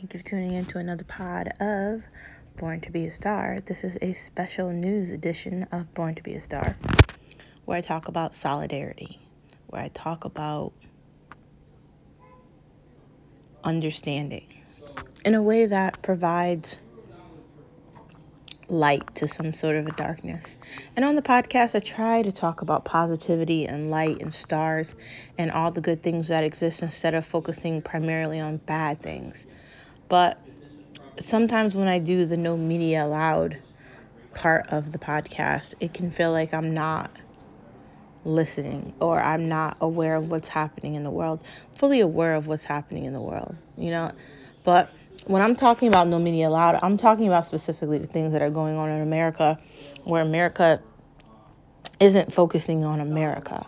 Thank you for tuning in to another pod of Born to Be a Star. This is a special news edition of Born to Be a Star where I talk about solidarity, where I talk about understanding in a way that provides light to some sort of a darkness. And on the podcast, I try to talk about positivity and light and stars and all the good things that exist instead of focusing primarily on bad things. But sometimes when I do the no media allowed part of the podcast, it can feel like I'm not listening or I'm not aware of what's happening in the world, fully aware of what's happening in the world, you know. But when I'm talking about no media allowed, I'm talking about specifically the things that are going on in America where America isn't focusing on America.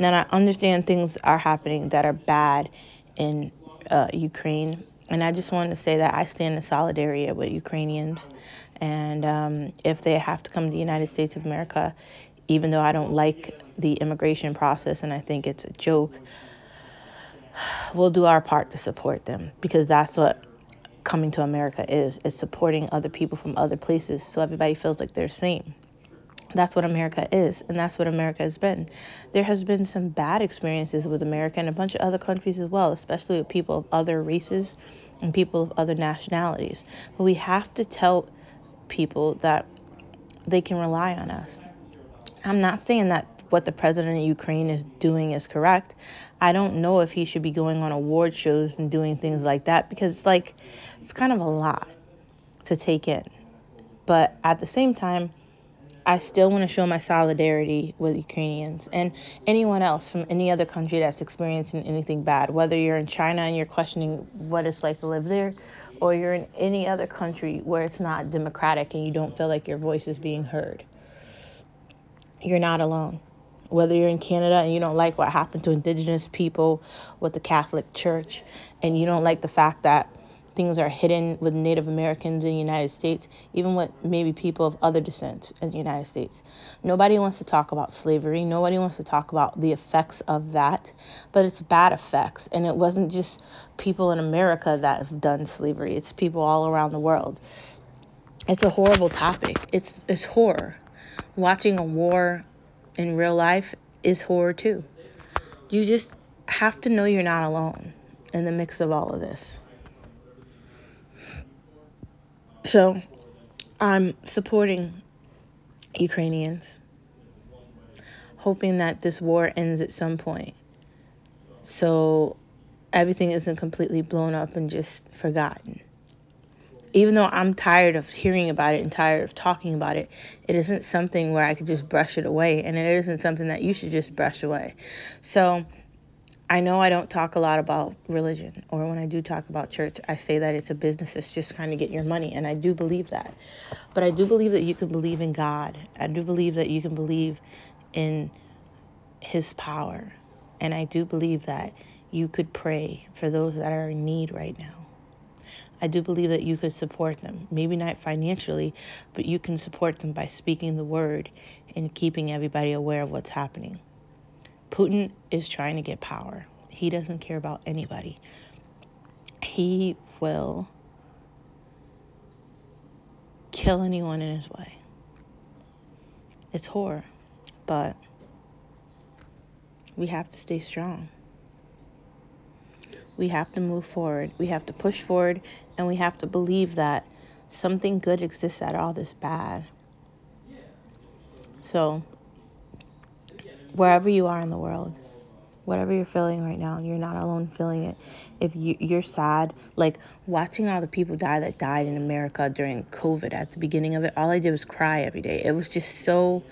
Now, I understand things are happening that are bad in uh, Ukraine, and I just wanted to say that I stand in solidarity with Ukrainians. And um, if they have to come to the United States of America, even though I don't like the immigration process and I think it's a joke, we'll do our part to support them because that's what coming to America is, is supporting other people from other places so everybody feels like they're the same. That's what America is, and that's what America has been. There has been some bad experiences with America and a bunch of other countries as well, especially with people of other races and people of other nationalities. But we have to tell people that they can rely on us. I'm not saying that what the president of Ukraine is doing is correct. I don't know if he should be going on award shows and doing things like that because it's like it's kind of a lot to take in. But at the same time, I still want to show my solidarity with Ukrainians and anyone else from any other country that's experiencing anything bad, whether you're in China and you're questioning what it's like to live there, or you're in any other country where it's not democratic and you don't feel like your voice is being heard. You're not alone. Whether you're in Canada and you don't like what happened to indigenous people with the Catholic Church, and you don't like the fact that things are hidden with Native Americans in the United States, even with maybe people of other descent in the United States. Nobody wants to talk about slavery. Nobody wants to talk about the effects of that, but it's bad effects. And it wasn't just people in America that have done slavery, it's people all around the world. It's a horrible topic. It's, it's horror. Watching a war in real life is horror too. You just have to know you're not alone in the mix of all of this. So I'm supporting Ukrainians, hoping that this war ends at some point. So everything isn't completely blown up and just forgotten. Even though I'm tired of hearing about it and tired of talking about it, it isn't something where I could just brush it away, and it isn't something that you should just brush away. So I know I don't talk a lot about religion, or when I do talk about church, I say that it's a business that's just trying to get your money, and I do believe that. But I do believe that you can believe in God. I do believe that you can believe in His power, and I do believe that you could pray for those that are in need right now. I do believe that you could support them, maybe not financially, but you can support them by speaking the word and keeping everybody aware of what's happening. Putin is trying to get power. He doesn't care about anybody. He will kill anyone in his way. It's horror, but we have to stay strong. We have to move forward. We have to push forward, and we have to believe that something good exists out of all this bad. So, wherever you are in the world, whatever you're feeling right now, you're not alone feeling it. If you, you're sad, like watching all the people die that died in America during COVID at the beginning of it, all I did was cry every day. It was just so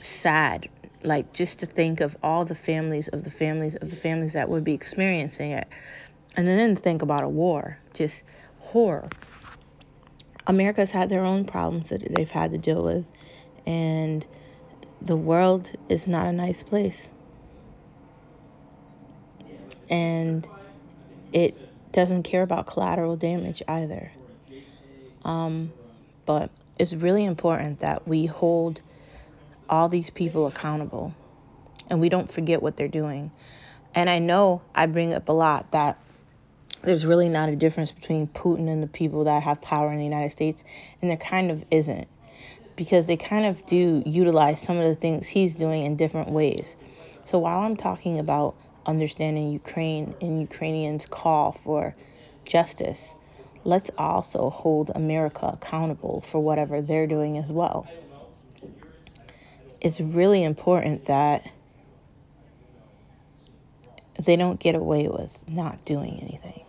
sad, like just to think of all the families of the families of the families that would be experiencing it. And then think about a war, just horror. America's had their own problems that they've had to deal with, and the world is not a nice place. And it doesn't care about collateral damage either. Um, but it's really important that we hold all these people accountable and we don't forget what they're doing. And I know I bring up a lot that there's really not a difference between Putin and the people that have power in the United States, and there kind of isn't because they kind of do utilize some of the things he's doing in different ways. So while I'm talking about understanding Ukraine and Ukrainians' call for justice, let's also hold America accountable for whatever they're doing as well. It's really important that they don't get away with not doing anything.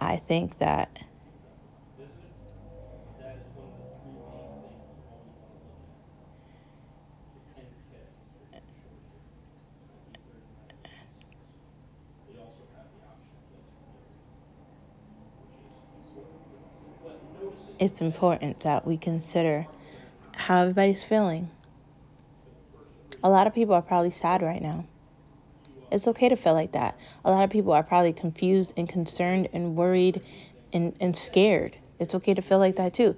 I think that it's important that we consider how everybody's feeling. A lot of people are probably sad right now. It's okay to feel like that. A lot of people are probably confused and concerned and worried and, and scared. It's okay to feel like that too.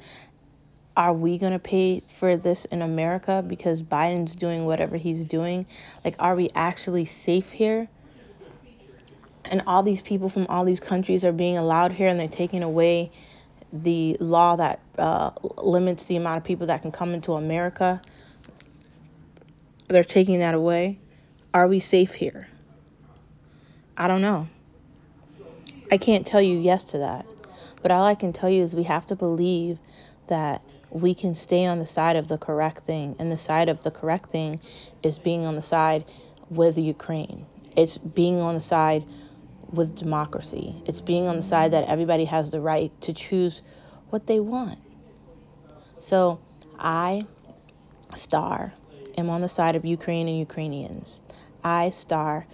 Are we going to pay for this in America because Biden's doing whatever he's doing? Like, are we actually safe here? And all these people from all these countries are being allowed here and they're taking away the law that uh, limits the amount of people that can come into America. They're taking that away. Are we safe here? I don't know. I can't tell you yes to that. But all I can tell you is we have to believe that we can stay on the side of the correct thing. And the side of the correct thing is being on the side with Ukraine. It's being on the side with democracy. It's being on the side that everybody has the right to choose what they want. So I, Star, am on the side of Ukraine and Ukrainians. I, Star,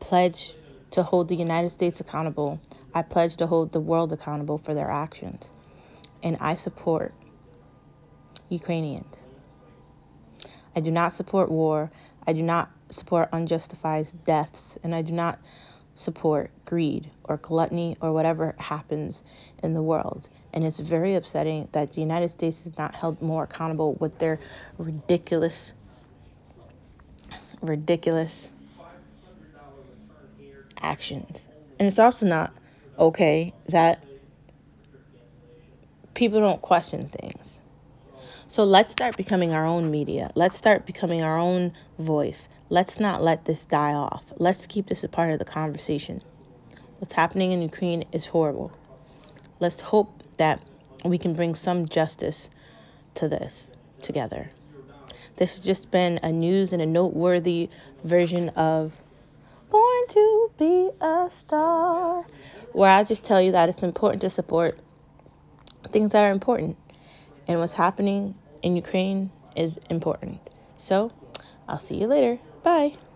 pledge to hold the United States accountable. I pledge to hold the world accountable for their actions. And I support Ukrainians. I do not support war. I do not support unjustified deaths. And I do not support greed or gluttony or whatever happens in the world. And it's very upsetting that the United States is not held more accountable with their ridiculous, ridiculous actions. And it's also not okay that people don't question things. So let's start becoming our own media. Let's start becoming our own voice. Let's not let this die off. Let's keep this a part of the conversation. What's happening in Ukraine is horrible. Let's hope that we can bring some justice to this together. This has just been a news and a noteworthy version of Born to Be a Star, where I just tell you that it's important to support things that are important. And what's happening in Ukraine is important. So I'll see you later. Bye.